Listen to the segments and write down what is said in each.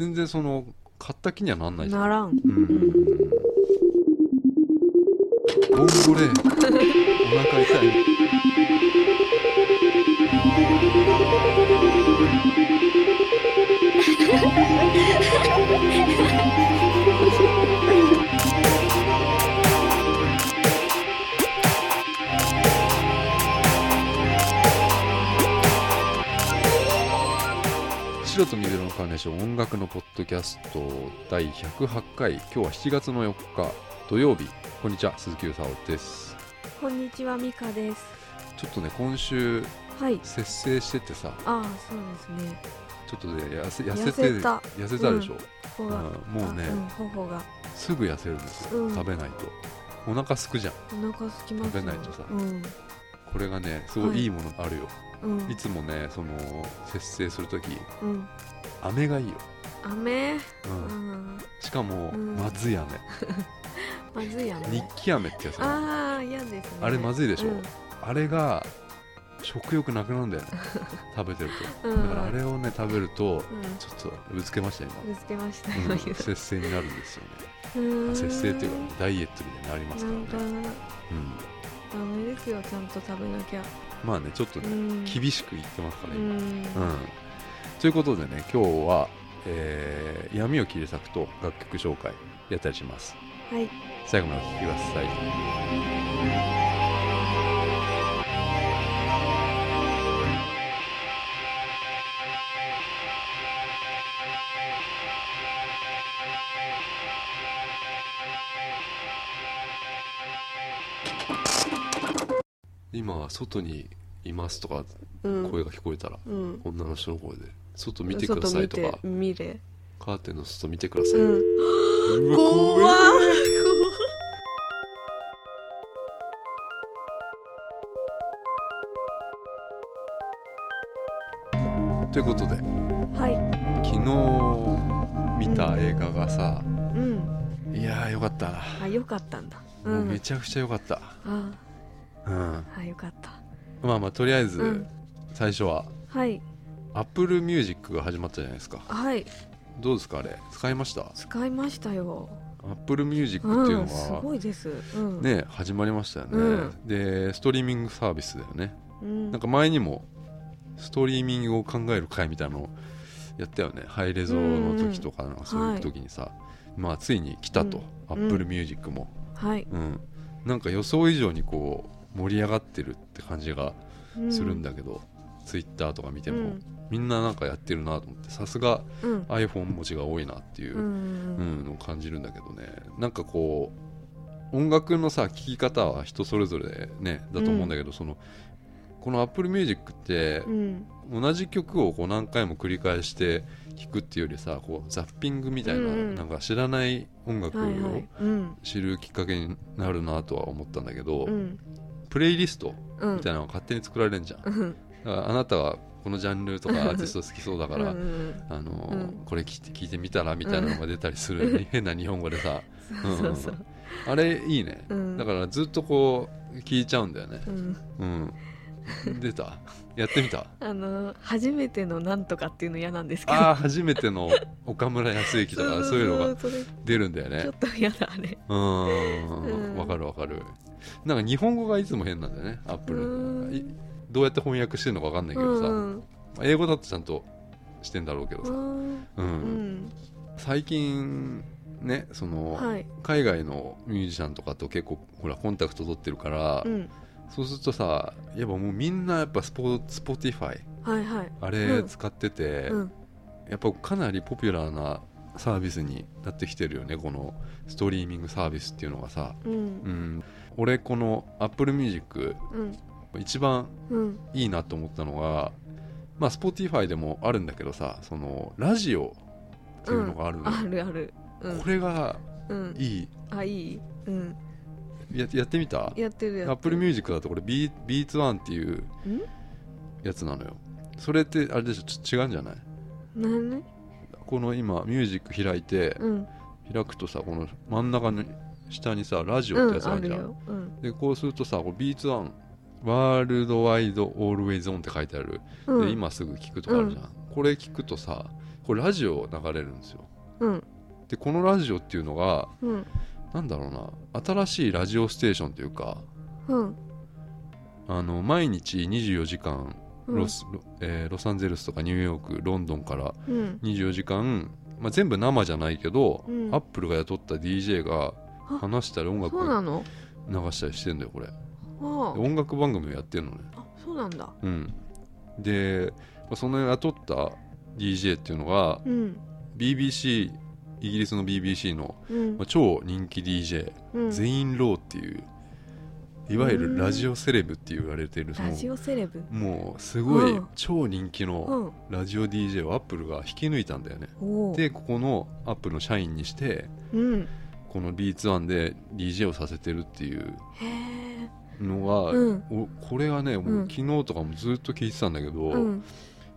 全然その買った気にはなんないじゃん。ならん。うん。ボンゴレお腹痛い 音楽のポッドキャスト第108回今日は7月の4日土曜日。こんにちは鈴木優沙です。こんにちはミカです。ちょっとね今週はい。節制しててさ。ああそうですね。ちょっとね痩せ痩せ痩てせた痩せたでしょ、ここが、うんもうねあうん、頬が。すぐ痩せるんですよ、うん。食べないと。お腹すくじゃん。お腹空きます食べないとさ。うん。これがねすごい。いいものあるよ、うん。いつもねその節制するときうん飴がいいよ、飴？う、うん。んしかも、うん。まずい飴。まずいや日ね記飴ってやつあるああ嫌ですね。あれまずいでしょ、うん。あれが食欲なくなるんだよね。食べてると、うん。だからあれをね食べるとうん。ちょっとぶつけました今、ぶつけました。うん。節制になるんですよね。節制っていうかダイエットになりますからね。うん。ダメですよちゃんと食べなきゃ。まあねちょっとね、うん。厳しく言ってますから今、うん。うんということでね今日は、えー闇を切り裂くと楽曲紹介やったりします。はい。最後までお聴きください。今外にいますとかうん。声が聞こえたら、うん。女の人の声で外見てくださいとか。外見れカーテンの外見てください、うん。怖怖い。い。ということではい。昨日見た映画がさ、うん。いやーよかった。な、あよかったんだ。うもうんめちゃくちゃよかった。あ。うん。あよかった。まあまあとりあえず、うん。最初は。はい Apple Music が始まったじゃないですか。はい。どうですかあれ？使いました？使いましたよ。Apple Music っていうのうんすは、ごいです。うん。ね始まりましたよね、うん。でストリーミングサービスだよね。うん。なんか前にもストリーミングを考える会みたいなのやったよね。ハイレゾの時とかなんかそういう時にさ、まあついに来たと、うん。Apple Music も、はい。うん、なんか予想以上にこう盛り上がってるって感じがするんだけど、Twitter とか見ても、うんみんななんかやってるなと思ってさすがうん。iPhone 文字が多いなっていうう、ん。うんのを感じるんだけどね。なんかこう音楽のさ聴き方は人それぞれねだと思うんだけど、そのこの Apple Music ってうん。同じ曲をこう何回も繰り返して聴くっていうよりさこうザッピングみたいな,、なんか知らない音楽を知るきっかけになるなとは思ったんだけど、うん。プレイリストうんみたいなのが勝手に作られるんじゃん、だうん。からあなたはこのジャンルとか アーティスト好きそうだから、うんあのーうん。これ聞いて聞いてみたらみたいなのが出たりする、変な日本語でさ。あれいいね、うん。だからずっとこう聞いちゃうんだよね。うん。うん。出た？やってみた？あの初めてのなんとかっていうの嫌なんですけど。ああ初めての岡村康之とかそういうのが出るんだよね。ちょっと嫌だあれ。うん。ん。わかるわかる。なんか日本語がいつも変なんだよねアップルうん。いどうやって翻訳してるのかわかんないけどさ、うん英語だとちゃんとしてんだろうけどさ、うん。うん。うん。最近ねその、はい。海外のミュージシャンとかと結構ほらコンタクト取ってるから、うん。そうするとさやっぱもうみんなやっぱスポ Spotify はいはい。あうん。れ使ってて、うん。やっぱかなりポピュラーなサービスになってきてるよねこのストリーミングサービスっていうのがさ、ううん。ん、俺この Apple Music うん一番うん。いいなと思ったのがまあ Spotify でもあるんだけどさそのラジオっていうのがあるの。よ、あるある。うん。これがうん。いい。あいい。うん。ややってみた？やってるやってる。Apple Music だとこれ Beat- Beats1 っていうん？やつなのよ。それってあれでしょ？ち違うんじゃない？なんねこの今ミュージック開いてうん。開くとさこの真ん中の下にさラジオってやつあるじゃん、よ。うん。でこうするとさこれ Beats1 ワールドワイドオールウェイゾーンって書いてある、うん。で今すぐ聞くとかあるじゃん、これ聞くとさここれラジオ流れるんですよ。うん。でこのラジオっていうのがうん。なんだろうな新しいラジオステーションというかうん。あの毎日24時間うん。ロス,ロ、えーロサンゼルスとかニューヨークロンドンからうん。24時間、まあ、全部生じゃないけど、うん。アップルが雇った DJ があ話したり音楽流したりしてんだよこれ音楽番組をやってるのね。あそうなんだ。うん。でまあその雇った DJ っていうのがうん。BBC イギリスの BBC の、うん。まあ、超人気 DJ、うん。ゼイン・ローっていういわゆるラジオセレブって言われてるラジオセレブ？もうすごいうん。超人気うのん。ラジオ DJ をアップルが引き抜いたんだよね。おおでここのアップルの社員にしてうん。この Beats1 で DJ をさせてるっていうへえのが、うん。おこれがねもううん。昨日とかもずっと聞いてたんだけど、うん。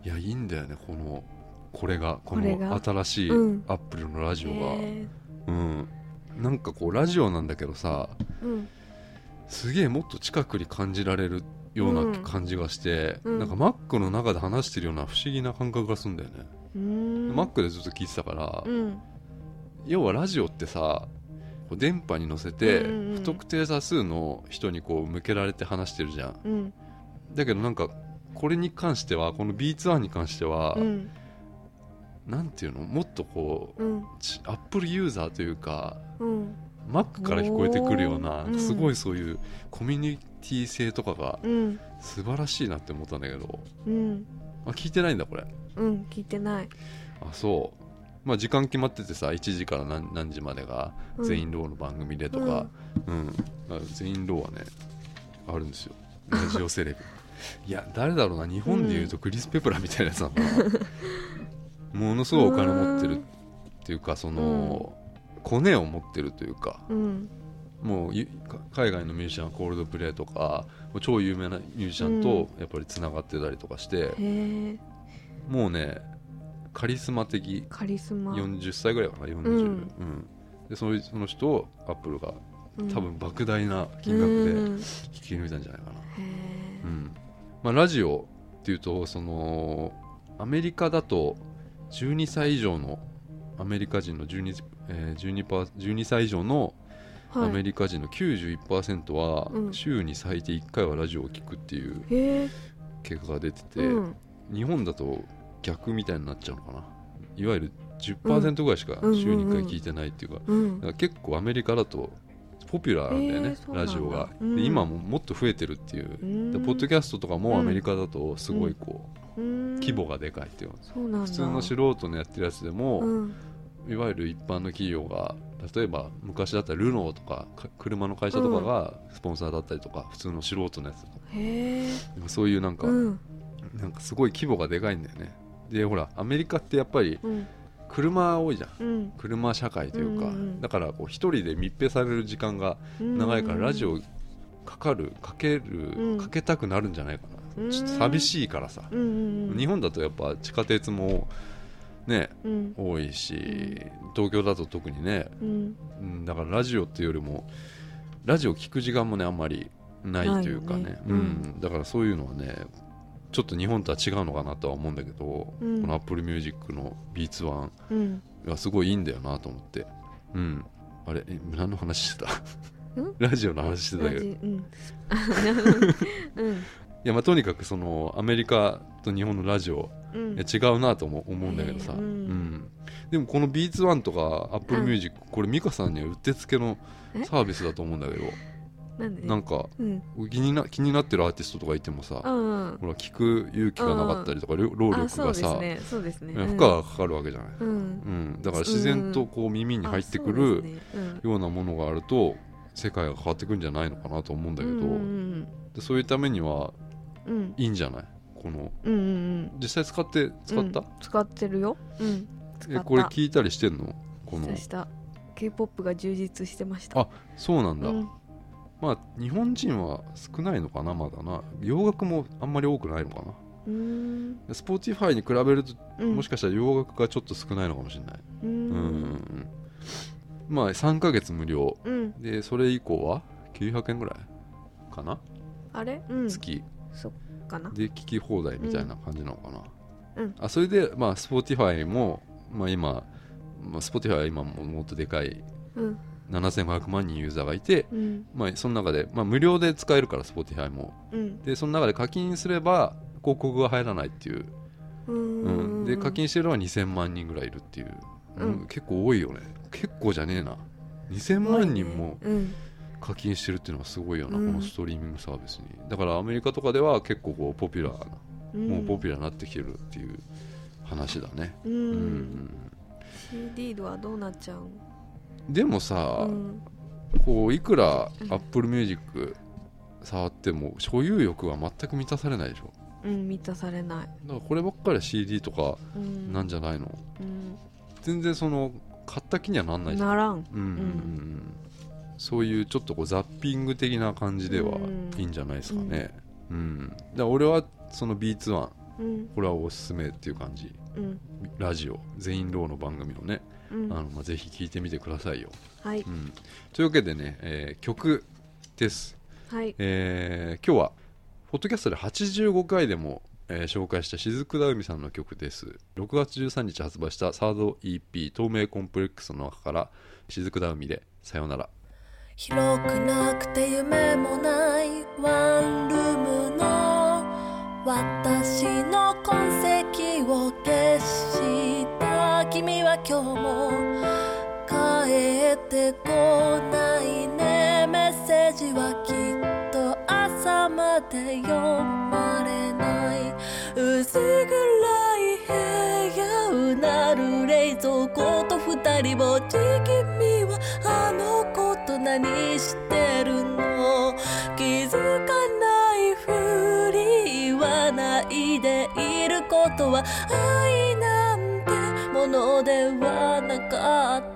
いやいいんだよねこのこれがこの新しいうん。アップルのラジオが、へうん、なんかこうラジオなんだけどさすげえもっと近くに感じられるよううなん感じがして、うん。なんか Mac の中で話してるような不思議な感覚がするんだよね、Mac でずっと聞いてたから、うん。要はラジオってさこう電波に乗せて不特定多数の人にこう向けられて話してるじゃん。うん。だけどなんかこれに関してはこの Beats1 に関しては、うん。なんていうの？もっとこううん。ち Apple ユーザーというかうん。Mac から聞こえてくるようなすごいそういうコミュニティ性とかがうん。素晴らしいなって思ったんだけど、うん。あ、聞いてないんだこれ。うん聞いてない。あそうまあ時間決まっててさ1時から何何時までがうん。全員ローの番組でとか。うん、あ全員ローはねあるんですよ。ラジオセレブいや誰だろうな日本でいうとクリス・ペプラーみたいなやつなのかな。ものすごいお金持ってるっていうかその、コネを持ってるというか。うん。もう海外のミュージシャンコールドプレイとか超有名なミュージシャンとやっぱりつながってたりとかして、もうねカリスマ的カリスマ。40歳ぐらいかな40、うん。うん。でそのその人をアップルがうん。多分莫大な金額でうん引き抜いたんじゃないかな、うん。まあ、ラジオっていうとそのアメリカだと12歳以上のアメリカ人の 12,、えー、12, パー12歳以上のはい。アメリカ人の91%はうん。週に最低1回はラジオを聞くっていう結果が出てて、うん。日本だと逆みたいになっちゃうのかな。いわゆる10%ぐらいしかうん。週に1回聞いてないっていうか,、から結構アメリカだとポピュラーなんだよね、へーラジオが、うん。で今ももっと増えてるっていう。でポッドキャストとかもアメリカだとすごいこう、うん。規模がでかいっていう。普通の素人のやってるやつでも、うん。いわゆる一般の企業が例えば昔だったらルノーとかか車の会社とかがスポンサーだったりとか、普通の素人のやつとか。そういうなんか、うん。なんかすごい規模がでかいんだよねでほらアメリカってやっぱりうん。車多いじゃん。うん。車社会というか、うんうんうん。だからこう一人で密閉される時間が長いからラジオかかるかける、うん。かけたくなるんじゃないかな、うん。ちょっと寂しいからさ、うんうんうん。日本だとやっぱ地下鉄もねうん。多いし東京だと特にね、うん。うん、だからラジオっていうよりもラジオ聞く時間もねあんまりないというかね。ね。ううんん、だからそういうのはねちょっと日本とは違うのかなとは思うんだけど、うん。この Apple Music の Beats1 うん。がすごいいいんだよなと思って。うん。あれ？え何の話してた？ん？ラジオの話してたラけど。うん。うん。やまあとにかくそのアメリカと日本のラジオうん。違うなとも思うんだけどさ、へーうん。うん。でもこの Beats1 とか Apple うん。Music、これ美香さんにはうってつけのえ？サービスだと思うんだけどなんでなんかうん。気にな気になってるアーティストとかいてもさ、うんほら聞く勇気がなかったりとか、労労あ力がさ、そうですね。ね。負荷がかかるわけじゃない、ううん。んだから自然とこう耳に入ってくあるようなものがあると世界が変わってくるんじゃないのかなと思うんだけど、うんでそういうためにはうん。いいんじゃない？この。うんうん実際使って使った、うん。使ってるよ。うん。使えこれ聞いたりしてんの？この。K-POP が充実してました。あそうなんだ、うんまあ日本人は少ないのかなまだな。洋楽もあんまり多くないのかな。うん Spotify に比べるとうん。もしかしたら洋楽がちょっと少ないのかもしれない、まあ3ヶ月無料。うん。でそれ以降は900円ぐらいかな、あれ？うん。月。そっかな。で聞き放題みたいな感じなのかな、うん。あそれでまあ Spotify もまあ、今、まあ、Spotify は今ももっとでかいうん7500万人ユーザーがいて、うん。まあ、その中で、まあ、無料で使えるから Spotify も。うん。でその中で課金すれば広告が入らないっていう、ううん。んで課金してるのは2000万人ぐらいいるっていう、うん。うん。結構多いよね。結構じゃねえな。2000万人もうん。課金してるっていうのはすごいよな、うん。このストリーミングサービスに。だからアメリカとかでは結構こうポピュラーな、うん。もうポピュラーになってきてるっていう話だね、ううん。ん CD はどうなっちゃうでもさ、うん。こういくらうん。Apple Music 触っても所有欲は全く満たされないでしょ。うん満たされない。だからこればっかりは CD とかうん。なんじゃないの、うん。全然その買った気にはなんないじゃん。ならん。うんうんうんそういうちょっとこうザッピング的な感じではうん。いいんじゃないですかね。うん、だ俺はその B2-1 うん。これはおすすめっていう感じ。うん。ラジオ。全員ローの番組のね、うん。あのまあ、ぜひ聞いてみてくださいよ、はい。うん、というわけでね、えー曲です、はい。えー今日はポッドキャストで85回でも、えー紹介した雫田海さんの曲です。6月13日発売したサード EP「透明コンプレックス」の中から雫田海で「さよなら」広くなくて夢もないワンルームの私の痕跡を消した君は今日も帰ってこないね。メッセージはきっと朝まで読まれない。薄暗い部屋うなる冷蔵庫と二人ぼっち君はあの子と何してるの？気づかないふり言わないでいることは愛なものではなかった。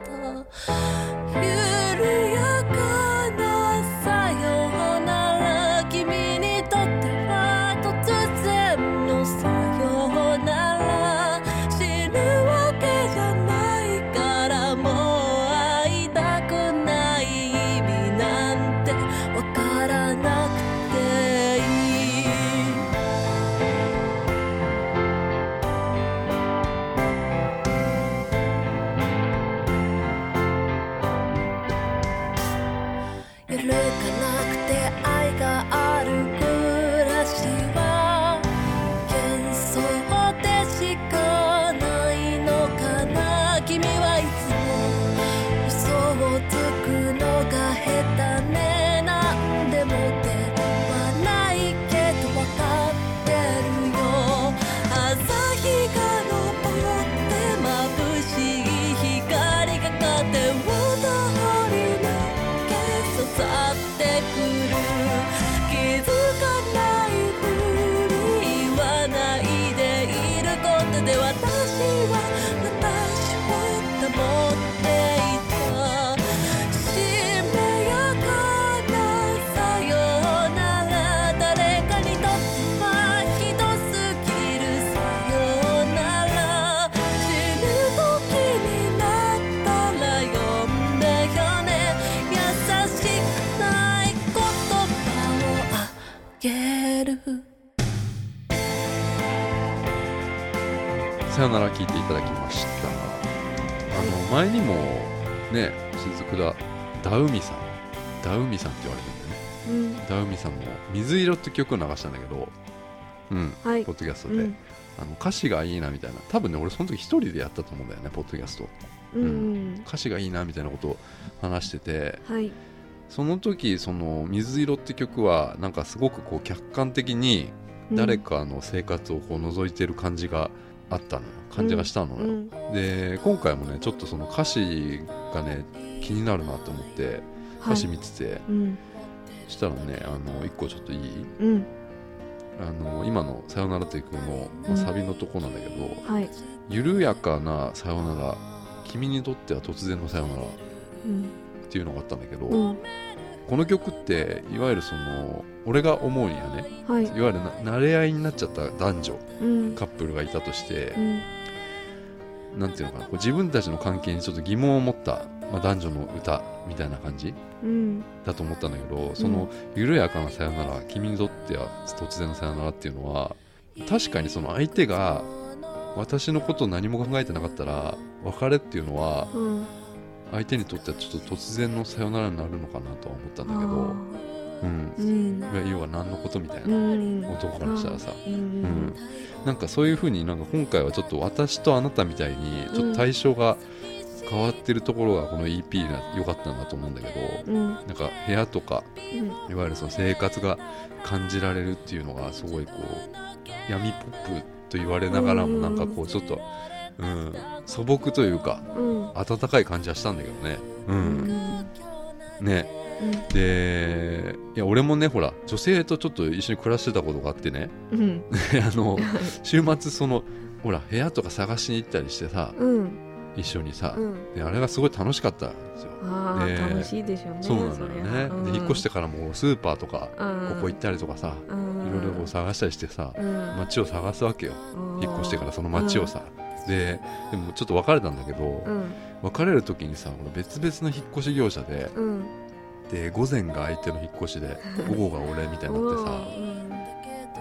雫田ダウミさん。ダウミさんって言われてるんだよね。うん。ダウミさんの「水色」って曲を流したんだけどうん。はい。ポッドキャストで、うん。あの歌詞がいいなみたいな。多分ね俺その時一人でやったと思うんだよねポッドキャスト。うんうん。歌詞がいいなみたいなことを話しててはい。その時その「水色」って曲はなんかすごくこう客観的に誰かの生活をこう覗いてる感じがあったのよ。感じがしたのよ、うん。で今回もねちょっとその歌詞がね気になるなと思って歌詞見てて、うん。そしたらねあの一個ちょっといい？うん。あの今の「さよなら」という曲の、まあうん。サビのとこなんだけどはい「緩やかなさよなら君にとっては突然のさよなら」っうん。ていうのがあったんだけど、うんこの曲っていわゆるその俺が思うんやねはい。いわゆるな慣れ合いになっちゃった男女うん。カップルがいたとしてう、ん。なんていうのかなこう自分たちの関係にちょっと疑問を持った、まあ、男女の歌みたいな感じうん。だと思ったんだけどその緩やかなさよなら君にとっては突然のさよならっていうのは確かにその相手が私のことを何も考えてなかったら別れっていうのはうん相手にとってはちょっと突然のさよならになるのかなとは思ったんだけど、うん。うん。要は何のことみたいな、うん。男からしたらさ、うん。うん。なんかそういう風になんか今回はちょっと私とあなたみたいにちょっと対象が変わってるところがこの EP が良かったなと思うんだけどうん。なんか部屋とかうん。いわゆるその生活が感じられるっていうのがすごいこう闇ポップと言われながらもうんなんかこうちょっと、うん、素朴というかうん温かい感じはしたんだけどね。う、うん。んね。でいや俺もねほら女性とちょっと一緒に暮らしてたことがあってね。うん。あの週末そのほら部屋とか探しに行ったりしてさうん。一緒にさ、うん。であれがすごい楽しかったんですよ。あであ楽しいでしょうねそうなのよね、で引っ越してからもスーパーとかうん。ここ行ったりとかさ、うん。いろいろこう探したりしてさ、うん。街を探すわけよ。うん。引っ越してからその街をさ、ででもちょっと別れたんだけど、うん。別れる時にさ俺別々の引っ越し業者でうん。で午前が相手の引っ越しで 午後が俺みたいになってさ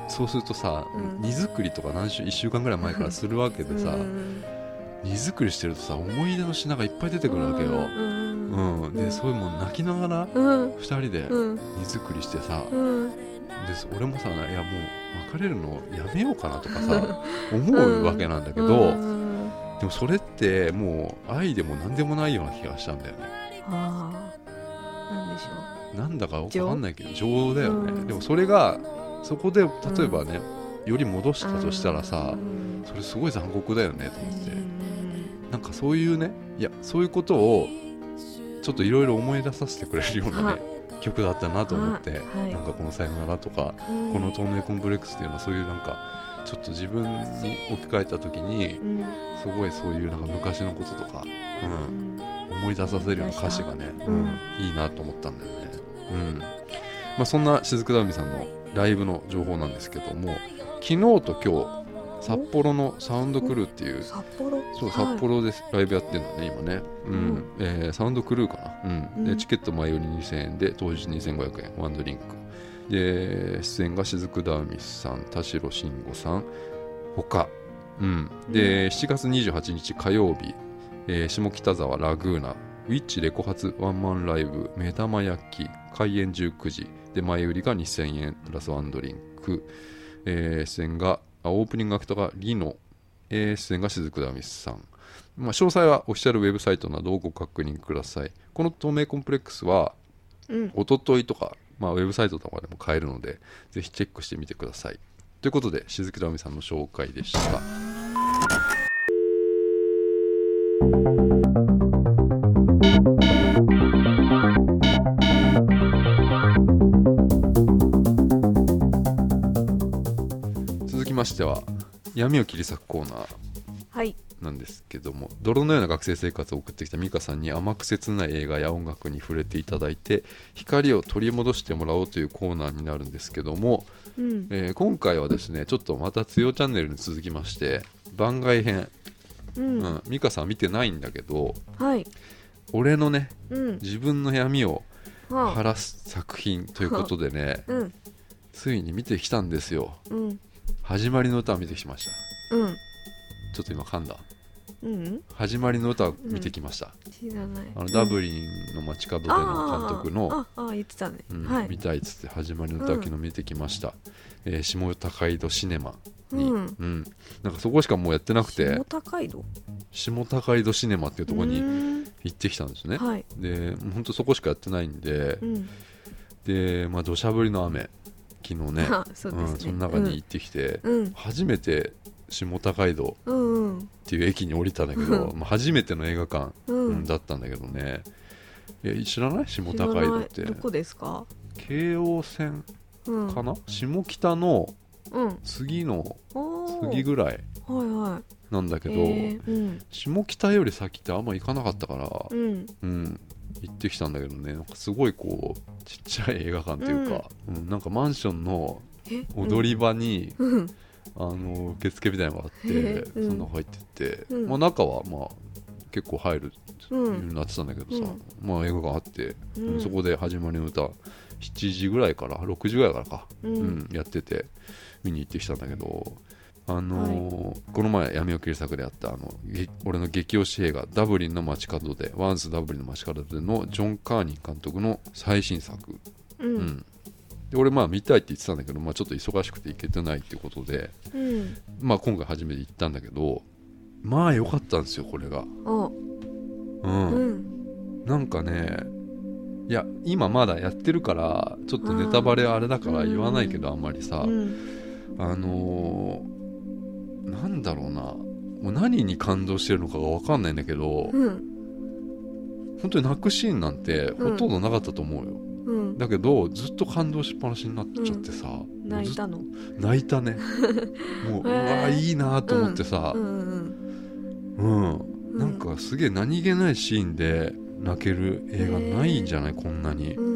そうするとさ、うん。荷造りとか何週1週間ぐらい前からするわけでさ、うん。荷造りしてるとさ思い出の品がいっぱい出てくるわけよ、うんうんでそういうもん泣きながらうん。2人でうん。荷造りしてさ、うんで俺もさいやもう別れるのやめようかなとかさ思うわけなんだけど、うん。でもそれってもう愛でも何でもないような気がしたんだよね。ああなんでしょなんだか分かんないけど情。だよね、うん。でもそれがそこで例えばね、より戻したとしたらさ、うん。それすごい残酷だよねと思って、うん。なんかそういうねいやそういうことをちょっといろいろ思い出させてくれるようなはね曲だったなと思って、はい。なんかこの「さよなら」とか、うん。この「透明コンプレックス」っていうのはそういうなんかちょっと自分に置き換えた時にうん。すごいそういうなんか昔のこととか、ううん、ん思い出させるような歌詞がね、うんうん。いいなと思ったんだよね、うん。まあ、そんな雫田海さんのライブの情報なんですけども昨日と今日札幌のサウンドクルーっていう札幌？そうはい。札幌でライブやってるのね今ね、うん。うん。えーサウンドクルーかな、うん。うん。でチケット前よ。り2000円で当日2500円ワンドリンク。で出演が雫田海さん田代慎吾さん他、うん、で7月28日火曜日、えー下北沢ラグーナ。ウィッチレコ発ワンマンライブ目玉焼き開演19時。で前売りが2000円プラスワンドリンク、えー出演があオープニングアクトがリノ、えー出演が雫田美さん、まあ、詳細はオフィシャルウェブサイトなどをご確認ください。この透明コンプレックスはうん。一昨日とか、まあ、ウェブサイトとかでも買えるのでぜひチェックしてみてください。ということで雫田美さんの紹介でしたしては闇を切り裂くコーナーはい。なんですけども泥のような学生生活を送ってきた美香さんに甘く切ない映画や音楽に触れていただいて光を取り戻してもらおうというコーナーになるんですけども、うん。えー今回はですねちょっとまた「つよチャンネル」に続きまして番外編、ううん。ん、美香さん見てないんだけどはい。俺のねうん。自分の闇をは晴らす作品ということでねあうん。ついに見てきたんですよ。うん始まりの歌を見てきました。うん。ちょっと今噛んだ。うん。始まりの歌を見てきました、知らない。あのダブリンの街角での監督の、あーああ言ってたね。うんはい。見たいっつって始まりの歌昨日見てきました、えー下高井戸シネマに、ううん。んなんかそこしかもうやってなくて。下高井戸？下高井戸シネマっていうところにうん。行ってきたんですね。はい。でもうほんとそこしかやってないんで。うん。でまあ土砂降りの雨昨日ね。あ そうですね。ん、その中に行ってきて、うん。初めて下高井戸っていう駅に降りたんだけど、まあ、初めての映画館、だったんだけどね。え知らない？下高井戸って。どこですか？京王線うん。かな、下北のうん。次の次ぐらいなんだけど、下北より先ってあんま行かなかったから、うん。うん、行ってきたんだけどね。なんかすごいこうちっちゃい映画館っていうか、うん。なんかマンションのえ？踊り場に、うん。あの受付みたいなのがあって、その中入ってって、うん。まあ、中はまあ結構入るうようんになってたんだけどさ、うん。まあ映画館あって、うん。そこで始まりの歌7時ぐらいから6時ぐらいからか、ううんんやってて見に行ってきたんだけどあのーこの前闇を切り裂くであったあのげ俺の激推し映画「ダブリンの街角で」ワンスダブリンの街角でのジョン・カーニー監督の最新作、ううん。んで俺まあ見たいって言ってたんだけど、まあ、ちょっと忙しくて行けてないっていうことで、うん。まあ、今回初めて行ったんだけどまあ良かったんですよこれが。お。うん、うん。なんかねいや今まだやってるからちょっとネタバレあれだから言わないけどあんまりさ、うん。あのーなんだろうな。もう何に感動してるのかが分かんないんだけど、うん。本当に泣くシーンなんてほとんどなかったと思うよ、うん。だけどずっと感動しっぱなしになっちゃってさ、もうずっ泣いたの？泣いたね。もう、へーうわいいなと思ってさ。う、ん。なんかすげえ何気ないシーンで泣ける映画ないんじゃない？こんなに。う、ん。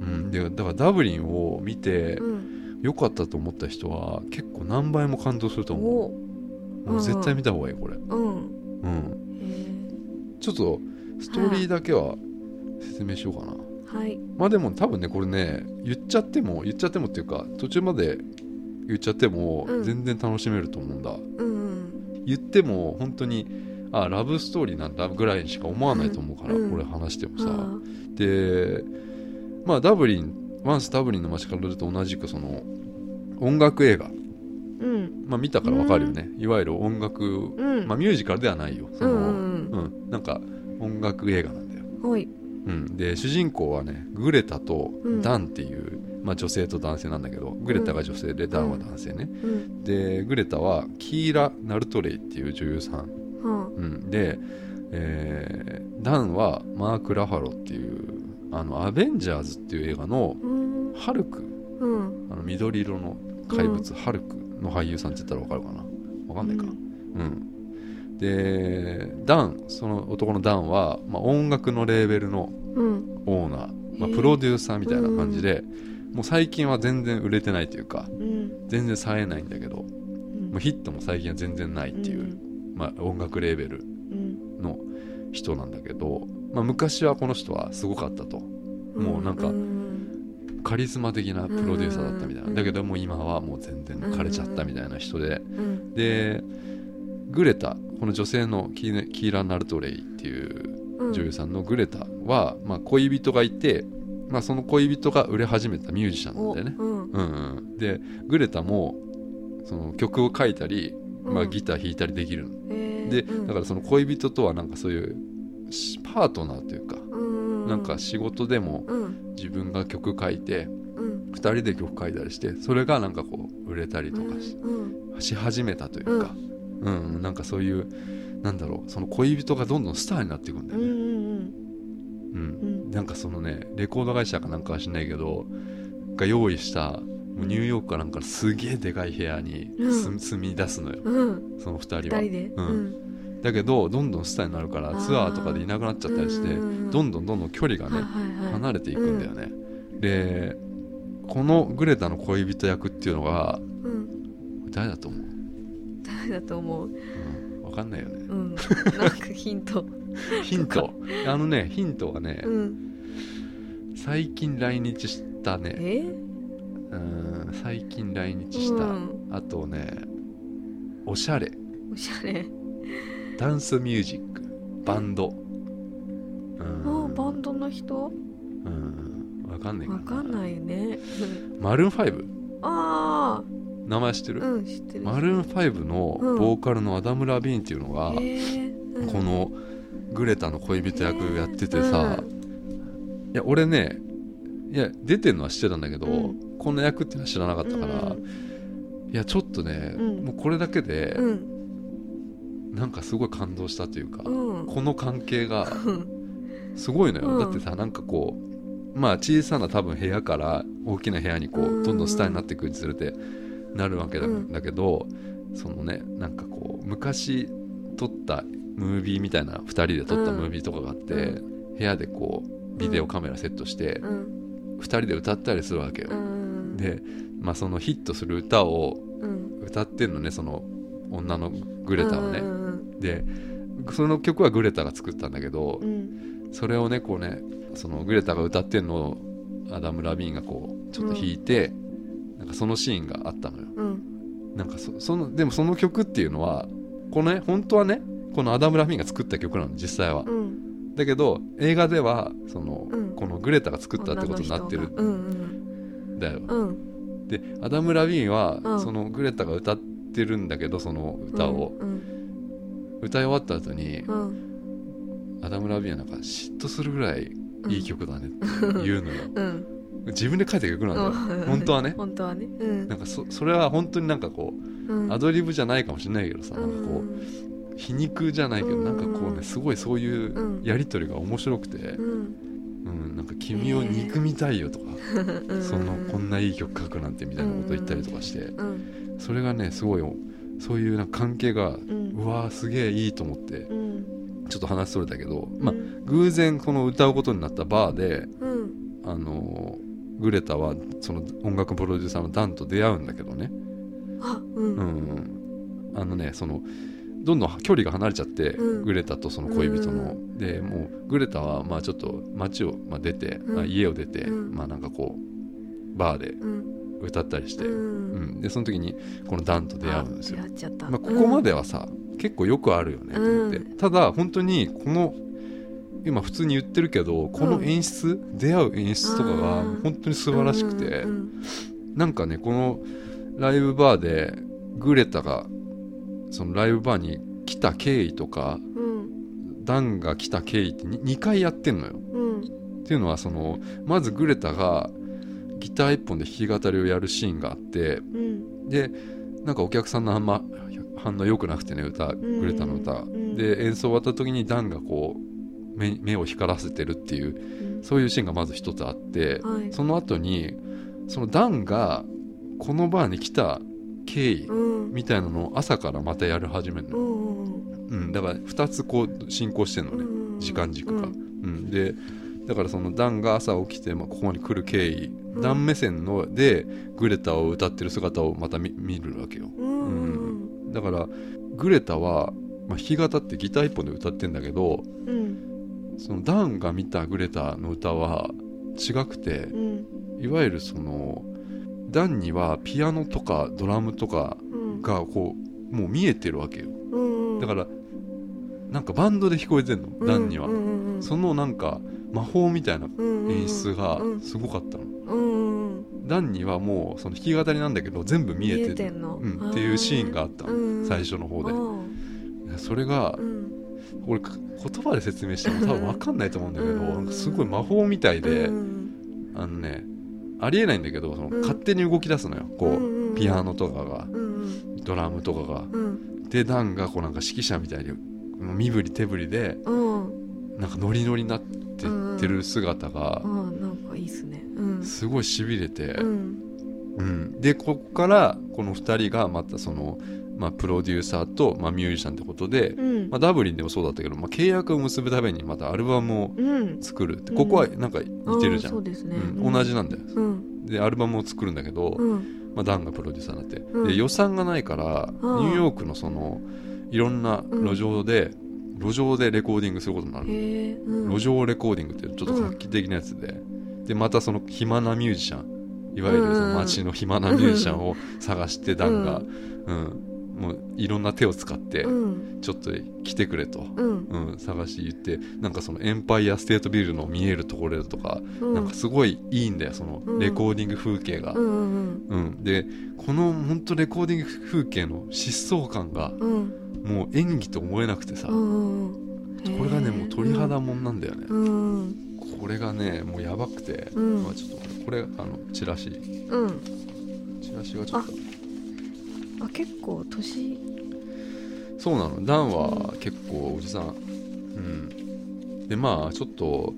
うん、でだからダブリンを見てうん良かったと思った人は結構何倍も感動すると思お。うもう絶対見た方がいいこれ、うん。うん、へちょっとストーリーだけは説明しようかな、ーはい。まあでも多分ねこれね言っちゃっても言っちゃってもっていうか途中まで言っちゃってもうん。全然楽しめると思うんだ、うん言っても本当にあラブストーリーなんだぐらいにしか思わないと思うから、うん。これ話してもさ、あでまあダブリンワンスダブリンの街角でと同じくその音楽映画、うん。まあ、見たからわかるよね、いわゆる音楽、うん。まあ、ミュージカルではないよ。その、うんうん。うん。なんか音楽映画なんだよ、はい。うん、で主人公はねグレタとうん。ダンっていう、まあ、女性と男性なんだけどグレタが女性でダンは男性ね、うん。でグレタはキーラ・ナルトレイっていう女優さん、はうん、で、えーダンはマーク・ラファロっていうあのアベンジャーズっていう映画のハルク。うん。あの緑色の怪物、ハルクの俳優さんって言ったらわかるかな。わかんないか、うん。でダンその男のダンは、まあ、音楽のレーベルのうん。オーナー、まあ、プロデューサーみたいな感じで、もう最近は全然売れてないというかうん。全然冴えないんだけど、うん。まあ、ヒットも最近は全然ないっていう、まあ、音楽レーベルうん。の人なんだけど、まあ、昔はこの人はすごかったと。もうなんかうんカリスマ的なプロデューサーだったみたいな、うんだけどもう今はもう全然枯れちゃったみたいな人で、うんでグレタこの女性のキーラ・ナルトレイっていううん女優さんのグレタは、まあ、恋人がいて、まあ、その恋人が売れ始めたミュージシャンなんおだよね、うんうん。うん、でグレタもその曲を書いたり、まあ、ギター弾いたりできるの、でだからその恋人とはなんかそういうしパートナーというか、らなんか仕事でもうん。自分が曲書いてうん。2人で曲書いたりしてそれがなんかこう売れたりとかし,、うん。し始めたというか、うん。なんかそういうなんだろうその恋人がどんどんスターになっていくんだよね、うんうんうん。うん。なんかそのねレコード会社かなんかはしないけどが用意したもうニューヨークかなんかのすげえでかい部屋に住み出すのよ。うん。その2人は。二人で。ううんんだけどどんどんスターになるからツアーとかでいなくなっちゃったりしてうんどんどんどんどん距離がねはいはいはい。離れていくんだよね、でこのグレタの恋人役っていうのがうん。誰だと思う、誰だと思う？うん、分かんないよね。うん。なんかヒント。ヒント？あのねヒントはね、うん。最近来日したね。え？うん最近来日した、うん。あとねおしゃれ。おしゃれダンスミュージック。バンド。うん。あバンドの人？うん。分かんないわかんないね。マルーン 5? あ名前知ってる、あうん知ってる。マルーン5のうん。ボーカルのアダム・ラビーンっていうのが、うん。このグレタの恋人役やっててさ、うん。いや俺ねいや出てるのは知ってたんだけど、うん。この役っていうのは知らなかったから、うん。いやちょっとね、うん。もうこれだけでうんなんかすごい感動したというか、うん。この関係がう んすごいのよ、うん。だってさなんかこうまあ小さな多分部屋から大きな部屋にこう、うん。どんどんスターになっていくにつれてなるわけだ,、けどそのねなんかこう昔撮ったムービーみたいな2人で撮ったムービーとかがあって、う部屋でこうビデオカメラセットしてうん。2人で歌ったりするわけよ、うん。で、まあ、そのヒットする歌をうん。歌ってんのねその女のグレタはね、うんでその曲はグレタが作ったんだけど、うん。それをねこうねそのグレタが歌ってんのをアダム・ラビーンがこうちょっと弾いて、なんかそのシーンがあったのよ。うん。なんかそそのでもその曲っていうのはこのね本当はねこのアダム・ラビーンが作った曲なの実際は。うん。だけど映画ではその、うん。このグレタが作ったってことになってる。うんんだよ、うん。うんでアダム・ラビーンは、うん。そのグレタが歌ってるんだけどその歌を、うん歌い終わった後に、うん。アダム・ラビーンはなんか嫉妬するぐらいいい曲だねって言うのよ、うん。自分で書いた曲なんだよ、うん。本当はね。本当はね。うん。なんかそそれは本当になんかこう、うん。アドリブじゃないかもしれないけどさ、なんかこう皮肉じゃないけど、うん。なんかこうねすごいそういううん。やり取りが面白くて、うん。うん、なんか君を憎みたいよとか、うん。そのこんないい曲書くなんてみたいなこと言ったりとかして、うん。それがねすごいそういうな関係が、ううんわーすげえいいと思ってうん。ちょっと話それたけど、まあうん偶然この歌うことになったバーで、うん。あのーグレタはその音楽プロデューサーのダンと出会うんだけどね、あううん。ん、あのねそのどんどん距離が離れちゃって、うん。グレタとその恋人の、うでもうグレタはまあちょっと街を、まあ、出て、うん。まあ、家を出て、うん。まあなんかこうバーでうん歌ったりして、ううん。んでその時にこのダンと出会うんですよ。まあ、ここまではさ、結構よくあるよねと思って、うんただ本当にこの今普通に言ってるけどこの演出、出会う演出とかがうん。本当に素晴らしくて、うんなんかねこのライブバーでグレタがそのライブバーに来た経緯とかうん。ダンが来た経緯って 2, 回やってんのよ。うん。っていうのはそのまずグレタがギター一本で弾き語りをやるシーンがあってうん。でなんかお客さんのあんま反応良くなくてね歌グレタの歌、うんで演奏終わった時にダンがこう目目を光らせてるっていううん。そういうシーンがまず一つあって、はい。その後にそのダンがこのバーに来た経緯うん。みたいなのを朝からまたやる始めるの、うんうん、だから2つこう進行してんのね、うん時間軸が、ううんんでだからそのダンが朝起きて、まあ、ここに来る経緯、うん。ダン目線のでグレタを歌ってる姿をまた見見るわけよ。うんうんだからグレタは、まあ、弾き語ってギター一本で歌ってんだけどうん。そのダンが見たグレタの歌は違くてうん。いわゆるそのダンにはピアノとかドラムとかうん。がこうもう見えてるわけよ。うんだからなんかバンドで聞こえてんのダンには。そのなんか魔法みたいなうん演出がうん。すごかったの。ダンにはもうその弾き語りなんだけど全部見えてるうん、っていうシーンがあった最初の方で。あそれが俺か言葉で説明しても多分 分かんないと思うんだけど、うん。なんかすごい魔法みたいで、うんあのねありえないんだけどそのうん。勝手に動き出すのよ。こう、ピアノとかが。うんドラムとかが。うん。でダンがこうなんか指揮者みたいに身振り手振りでうん。なんかノリノリになってってる姿があーなんかいいっすね。うん。すごいしびれて、うん。うん。でここからこの2人がまたその、まあ、プロデューサーと、まあ、ミュージシャンってことで、うん。まあ、ダブリンでもそうだったけど、まあ、契約を結ぶためにまたアルバムをうん。作るってうん。ここはなんか似てるじゃん、ね。うん。同じなんだよ。うん。でアルバムを作るんだけど、うん。まあ、ダンがプロデューサーになって、うん。で予算がないからニューヨークのそのいろんな路上で、路上でレコーディングすることになる、うん。路上レコーディングっていうちょっと画期的なやつで、でまたその暇なミュージシャンいわゆるその街の暇なミュージシャンを探してダンが、うん。もういろんな手を使ってうん。ちょっと来てくれと、うん。うん、探して言ってなんかそのエンパイアステートビルの見えるところとか、うん。なんかすごいいいんだよそのうん。レコーディング風景が、うんうん。うん。でこの本当レコーディング風景の疾走感がうんもう演技と思えなくてさ、うんこれがねもう鳥肌もんなんだよね、うんこれがねもうやばくて、うん。まあ、ちょっとこれあのチラシ。うん。チラシがちょっと。あ結構年。そうなの。ダンは結構おじさん。うん。でまあちょっと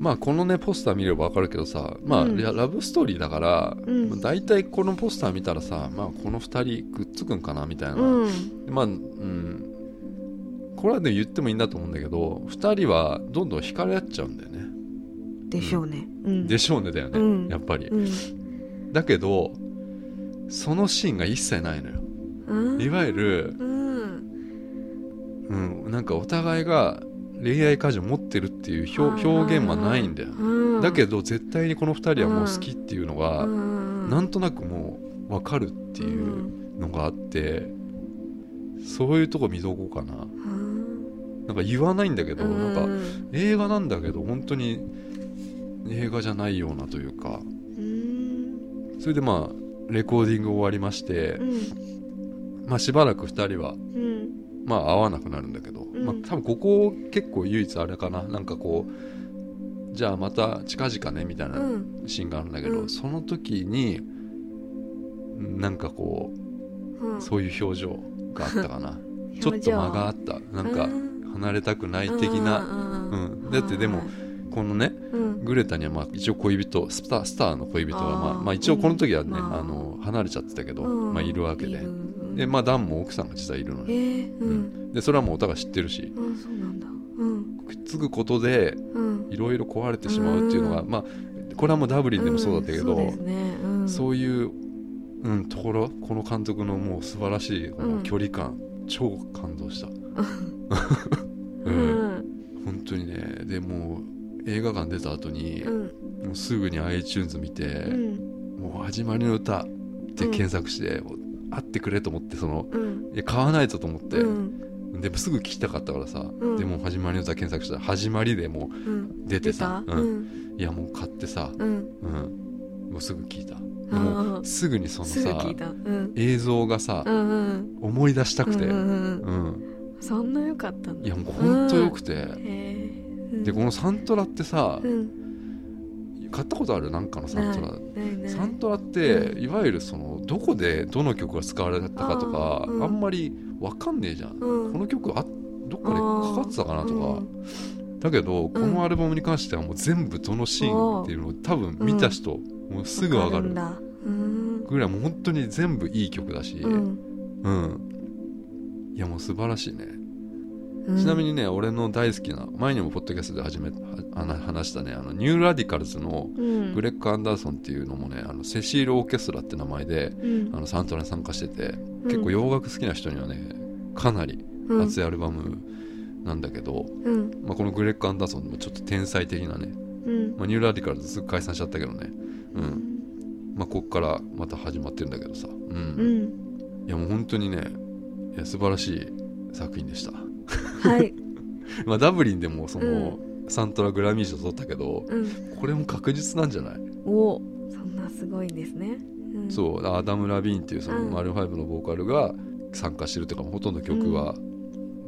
まあこのねポスター見ればわかるけどさまあ、うん。ララブストーリーだから、うん。まあ、大体このポスター見たらさまあこの2人くっつくんかなみたいな、うん。まあうん。これはね言ってもいいんだと思うんだけど2人はどんどん惹かれ合っちゃうんだよね、でしょうね。うん。でしょうねだよね、うん。やっぱり、うん。だけどそのシーンが一切ないのよ。うん。いわゆる、うん。うん、なんかお互いが恋愛感情を持ってるっていう表表現はないんだよ、うん。だけど絶対にこの2人はもう好きっていうのが、うん。なんとなくもう分かるっていうのがあって、そういうとこ見とこうかな。うん。なんか言わないんだけど、なんかうん映画なんだけど本当に映画じゃないようなというか。うん。それでまあレコーディング終わりましてう、ん。まあ、しばらく2人はうん。まあ会わなくなるんだけど、んまあ、多分ここ結構唯一あれかな。なんかこうじゃあまた近々ねみたいなうん。シーンがあるんだけど、うん。その時になんかこうん。うそういう表情があったかな。ちょっと間があった。なんかうん。離れたくない的な、うんうんだってでもこのねうん。グレタにはまあ一応恋人スタースターの恋人がまあまあ、一応この時はね、ああの離れちゃってたけど、うん。まあ、いるわけでで、まあ、ダンも奥さんが実はいるのえね、ーうん。でそれはもうお互い知ってるし。うんそうなんだ。うん。くっつくことでうん。いろいろ壊れてしまうっていうのが、うん。まあこれはもうダブリンでもそうだったけど、うんそうね。うん。そういう、うん、ところこの監督のもう素晴らしいこのうん。距離感、超感動した、う うん。ん本当にねでもう映画館出た後に、うん。もうすぐに iTunes 見て、うん。もう「始まりの歌」って検索して、もう会ってくれと思ってそのうん。いや買わないとと思って、うん。でもすぐ聞きたかったからさ、うん。でもう始まりの歌検索した。ら「始まり」でもう出てさうん。いやもう買ってさ、うん。うん、もうすぐ聞いた。もーすぐにそのさ映像がさ、思い出したくて、うんそんな良かったんだ。いやもうほん。とよくて、でこのサントラってさ、うん。買ったことある？なんかのサントラ。サントラって、いわゆるそのどこでどの曲が使われたかとかあ,、ん。んまりわかんねえじゃん、うん。この曲あどっかでかかってたかなとか、うん。だけどこのアルバムに関してはもう全部どのシーンっていうのを多分見た人、もうすぐわかるぐらいもう本当に全部いい曲だし、ううんん。いやもう素晴らしいね、うん。ちなみにね俺の大好きな前にもポッドキャストで始め話したねあのニューラディカルズのうん。グレッグ・アンダーソンっていうのもねあのセシール・オーケストラって名前でうん。あのサントラに参加しててうん。結構洋楽好きな人にはねかなりうん。熱いアルバムなんだけど、うん。まあ、このグレッグ・アンダーソンもちょっと天才的なね、うん。まあ、ニューラディカルズすぐ解散しちゃったけどね。うん。まあこっからまた始まってるんだけどさ。うん、うん。いやもう本当にねいや素晴らしい作品でしたはい。まあダブリンでもその、サントラグラミー賞取ったけどうん。これも確実なんじゃない、おそんなすごいんですね。うん。そうアダム・ラビーンっていうそのうん。マルーン5のボーカルが参加してるというかほとんど曲は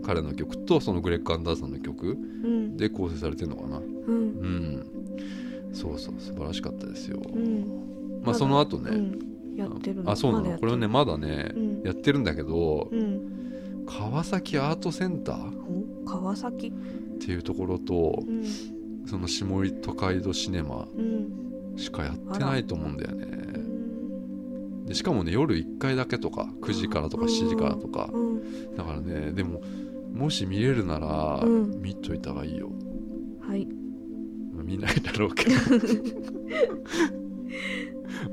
彼の曲とそのグレッグ・アンダーソンの曲うん。で構成されてるのかな？うん。うん。そうそう素晴らしかったですよ、うん。まあその後ね、うん。やってるの。あそうなの、これはねまだね、うん。やってるんだけど、うん。川崎アートセンター？川崎？ていうところとうんその下都街道シネマうんしかやってないと思うんだようね。んでしかもね夜1回だけとか9時からとかうん。7時からとか。うん。だからねでももし見れるならうん。見といた方がいいよ。はい。見ないだろうけど。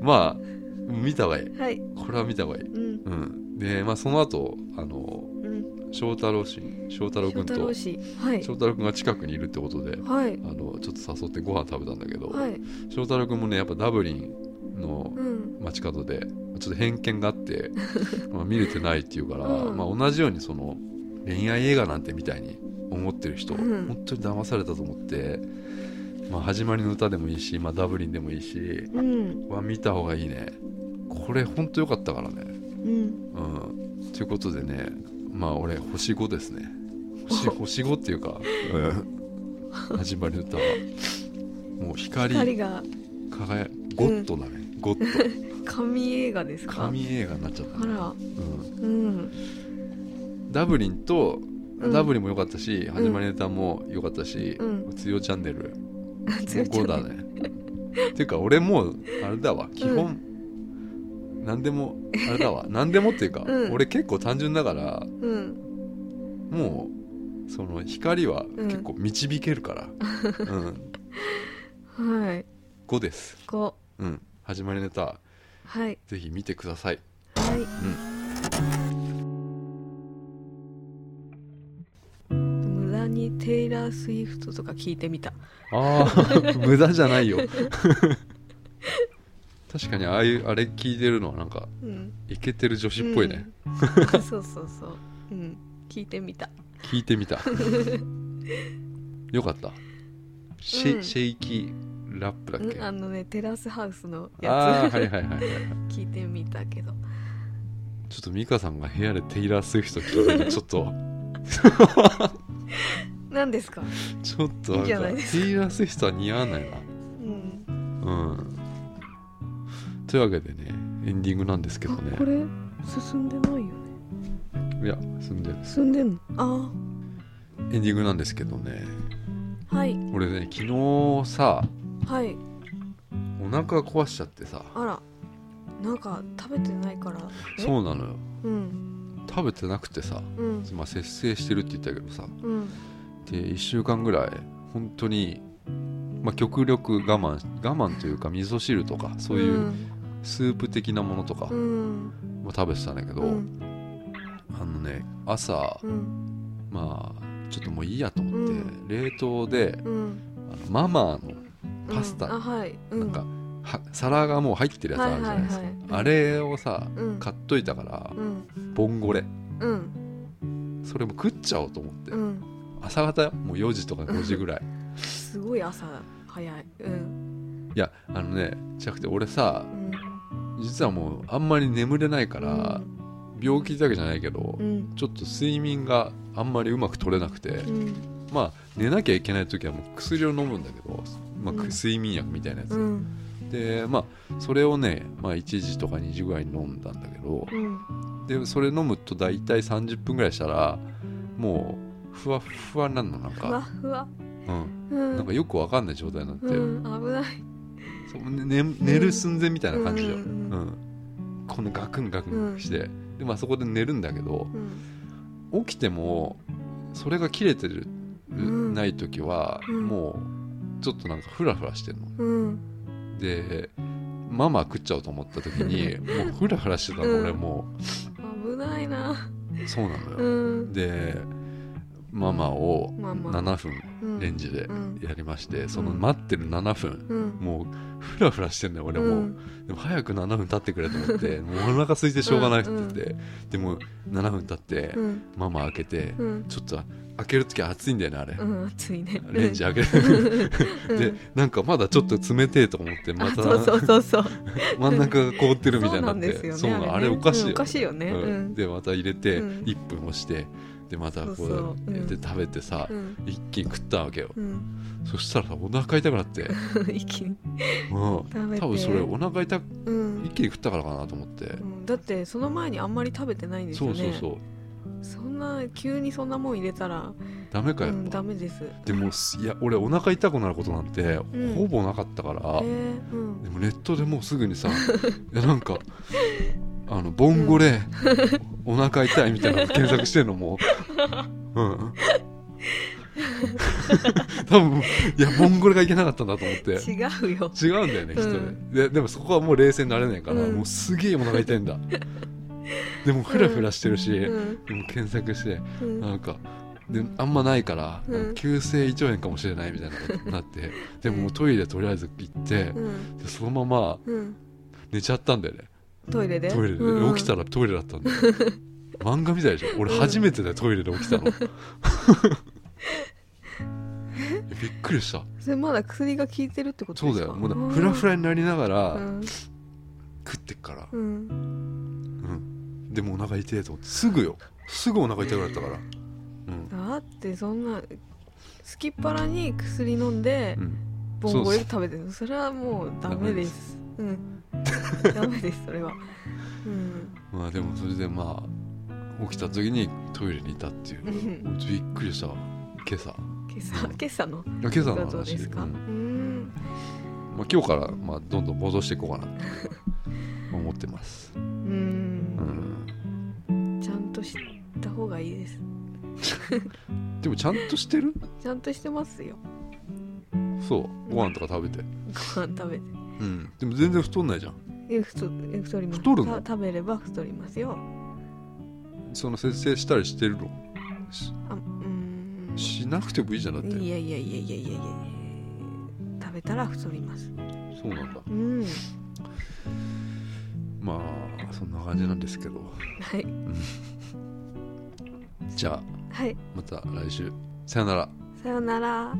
まあ見た方がいい。はい。これは見た方がいい。うん。うん。でまあその後あのうん翔太郎氏翔太郎翔君と。太郎氏。はい。翔太郎君が近くにいるってことではい。あのちょっと誘ってご飯食べたんだけど、はい。翔太郎君もねやっぱダブリンのうん。街角でちょっと偏見があって まあ見れてないっていうから、うん。まあ、同じようにその恋愛映画なんてみたいに思ってる人、うん。本当に騙されたと思って、まあ、始まりの歌でもいいし、まあ、ダブリンでもいいしうん。は見た方がいいね。これ本当良かったからね。うん。うん。ということでねまあ俺星5ですね。星星5っていうか、うん、始まりの歌は。もう光二人が。輝ゴッドだね、ゴッド。神映画ですか？神映画になっちゃったね、あら。うん、うんダブリンと、うん。ダブリンも良かったし、始まりネタも良かったし、うん。つよチャンネル強い5だねっ ていうか俺もうあれだわ。基本、何でもあれだわ。何でもっていうか、うん。俺結構単純だからうん。もうその光はうん。結構導けるから、うん。はい。5です。こうん。始まりネタうはい。ぜひ見てください。はい。無駄にテイラー・スウィフトとか聞いてみた。ああ無駄じゃないよ 確かにああいうあれ聞いてるのはなんかうん。イケてる女子っぽいね、うん。そうそうそう。うん。聞いてみた。聞いてみた。よかった。シェ,、うん。シェイキーラップだっけ？うんあのねテラスハウスのあやつ。はいはいはいはい聞いてみたけど。ちょっと美香さんが部屋でテイラー・スウィフト聞いてるの ちょっと。何ですか？ちょっとテイラー・スウィフトは似合わないな。うん。うんというわけでねエンディングなんですけどね。あこれ進んでないよね。いや進んでる。進んでんの？あ。エンディングなんですけどね。あはい。俺ね昨日さはい。お腹壊しちゃってさ。あら。なんか食べてないから？え？そうなのよ。うん。食べてなくてさ、うん。まあ、節制してるって言ったけどさ。うん。で1週間ぐらい本当にまあ極力我慢我慢というか味噌汁とかそういうスープ的なものとかうん。も食べてたんだけど、うん。あのね朝うん。まあちょっともういいやと思って、うん。冷凍でうん。あのママのパスタはい。うん。なんか、は皿がもう入ってるやつあるじゃないですか、はいはいはい。あれをさうん。買っといたからうん。ボンゴレ。うん。それも食っちゃおうと思って、うん。朝方よもう4時とか5時ぐらい。すごい朝早い。うん。いやあのねじゃなくて俺さうん実はもうあんまり眠れないから、病気だけじゃないけど、うん。ちょっと睡眠があんまりうまく取れなくて、うん。まあ寝なきゃいけない時はもう薬を飲むんだけど、まあ、うん。睡眠薬みたいなやつ、うん。でまあそれをね、まあ、1時とか2時ぐらいに飲んだんだけどうん。でそれ飲むと大体30分ぐらいしたらもうふわっふわになるのなんふわか、ふわ。うん、うん。なんかよくわかんない状態になって、うん。危ないそうねね寝る寸前みたいな感じで、ううん。このガクンガクンして、でまあそこで寝るんだけどうん。起きてもそれが切れてる、うん。ない時は、うん。もうちょっとなんかフラフラしてるの。うん。でママ食っちゃおうと思った時に もうフラフラしてたの、うん俺も危ないな。うそうなのよ、うん。でママをママ7分うん。レンジでうん。やりまして、その待ってる7分うん。もうフラフラしてんだよ俺も、うん。でも早く7分経ってくれと思って もうお腹空いてしょうがなくて、でも7分経って、うん。ママ開けて、うん。ちょっと開ける時暑いんだよねあれ、うん暑いね。レンジ開ける。うん。でなんかまだちょっと冷てえと思ってまたあそうそうそうそう。真ん中が凍ってるみたいになってそうなあれおかしいよ、うんおかしいよね。でまた入れてうん。1分押してでまたこうで食べてさ、うん。一気に食ったわけよ、うん。そしたらさお腹痛くなって、一気に。うん、多分それお腹痛くうん。一気に食ったからかなと思って、うん。だってその前にあんまり食べてないんですよね。そうそうそう。そんな急にそんなもん入れたら。ダメかやっぱ、うんダメです。でもすいや俺お腹痛くなることなんてうん。ほぼなかったから、えー。うん。でもネットでもうすぐにさ いやなんかあのボンゴレ、お腹痛いみたいなの検索してんのも。ううん。多分いやボンゴレがいけなかったんだと思って。違うよ。違うんだよね人で,、うん。で。でもそこはもう冷静になれないから、うん。もうすげえお腹痛いんだ。でもフラフラしてるし、うん。でも検索してうん。なんかであんまないから、急性胃腸炎かもしれないみたいなことになってでもトイレとりあえず行って、うん。でそのままうん。寝ちゃったんだよねトイレで？トイレで、うん。起きたらトイレだったんだよ。漫画みたいでしょ？俺初めてだよトイレで起きたの。びっくりした。それまだ薬が効いてるってことですか？そうだよ。もうだフラフラになりながらうん。食ってっから、うん。うん、でもお腹痛いと思ってすぐよ。すぐお腹痛くなったから。うん、だってそんなすきっ腹に薬飲んでうん、ボンゴレ食べてるの。それはもうダメですうん。ダメですそれは。うん。まあでもそれでまあ起きた時にトイレにいたっていううん。びっくりした。わ今朝。今朝？今朝の？今朝の話。ですか？ううん。んまあ、今日からまあどんどん戻していこうかなと思ってます、ううん。ん、ちゃんとした方がいいです。でもちゃんとしてる？ちゃんとしてますよ。そう。ご飯とか食べて。ご飯食べてうん。でも全然太んないじゃん。え太え太ります。太るの？た食べれば太りますよ。その節制したりしてるの？しあうん。しなくてもいいじゃんだって。いやいやいやいやいやいや。食べたら太ります。そうなんだ。うん。まあそんな感じなんですけど。はい。じゃあはい。また来週。さよなら。さよなら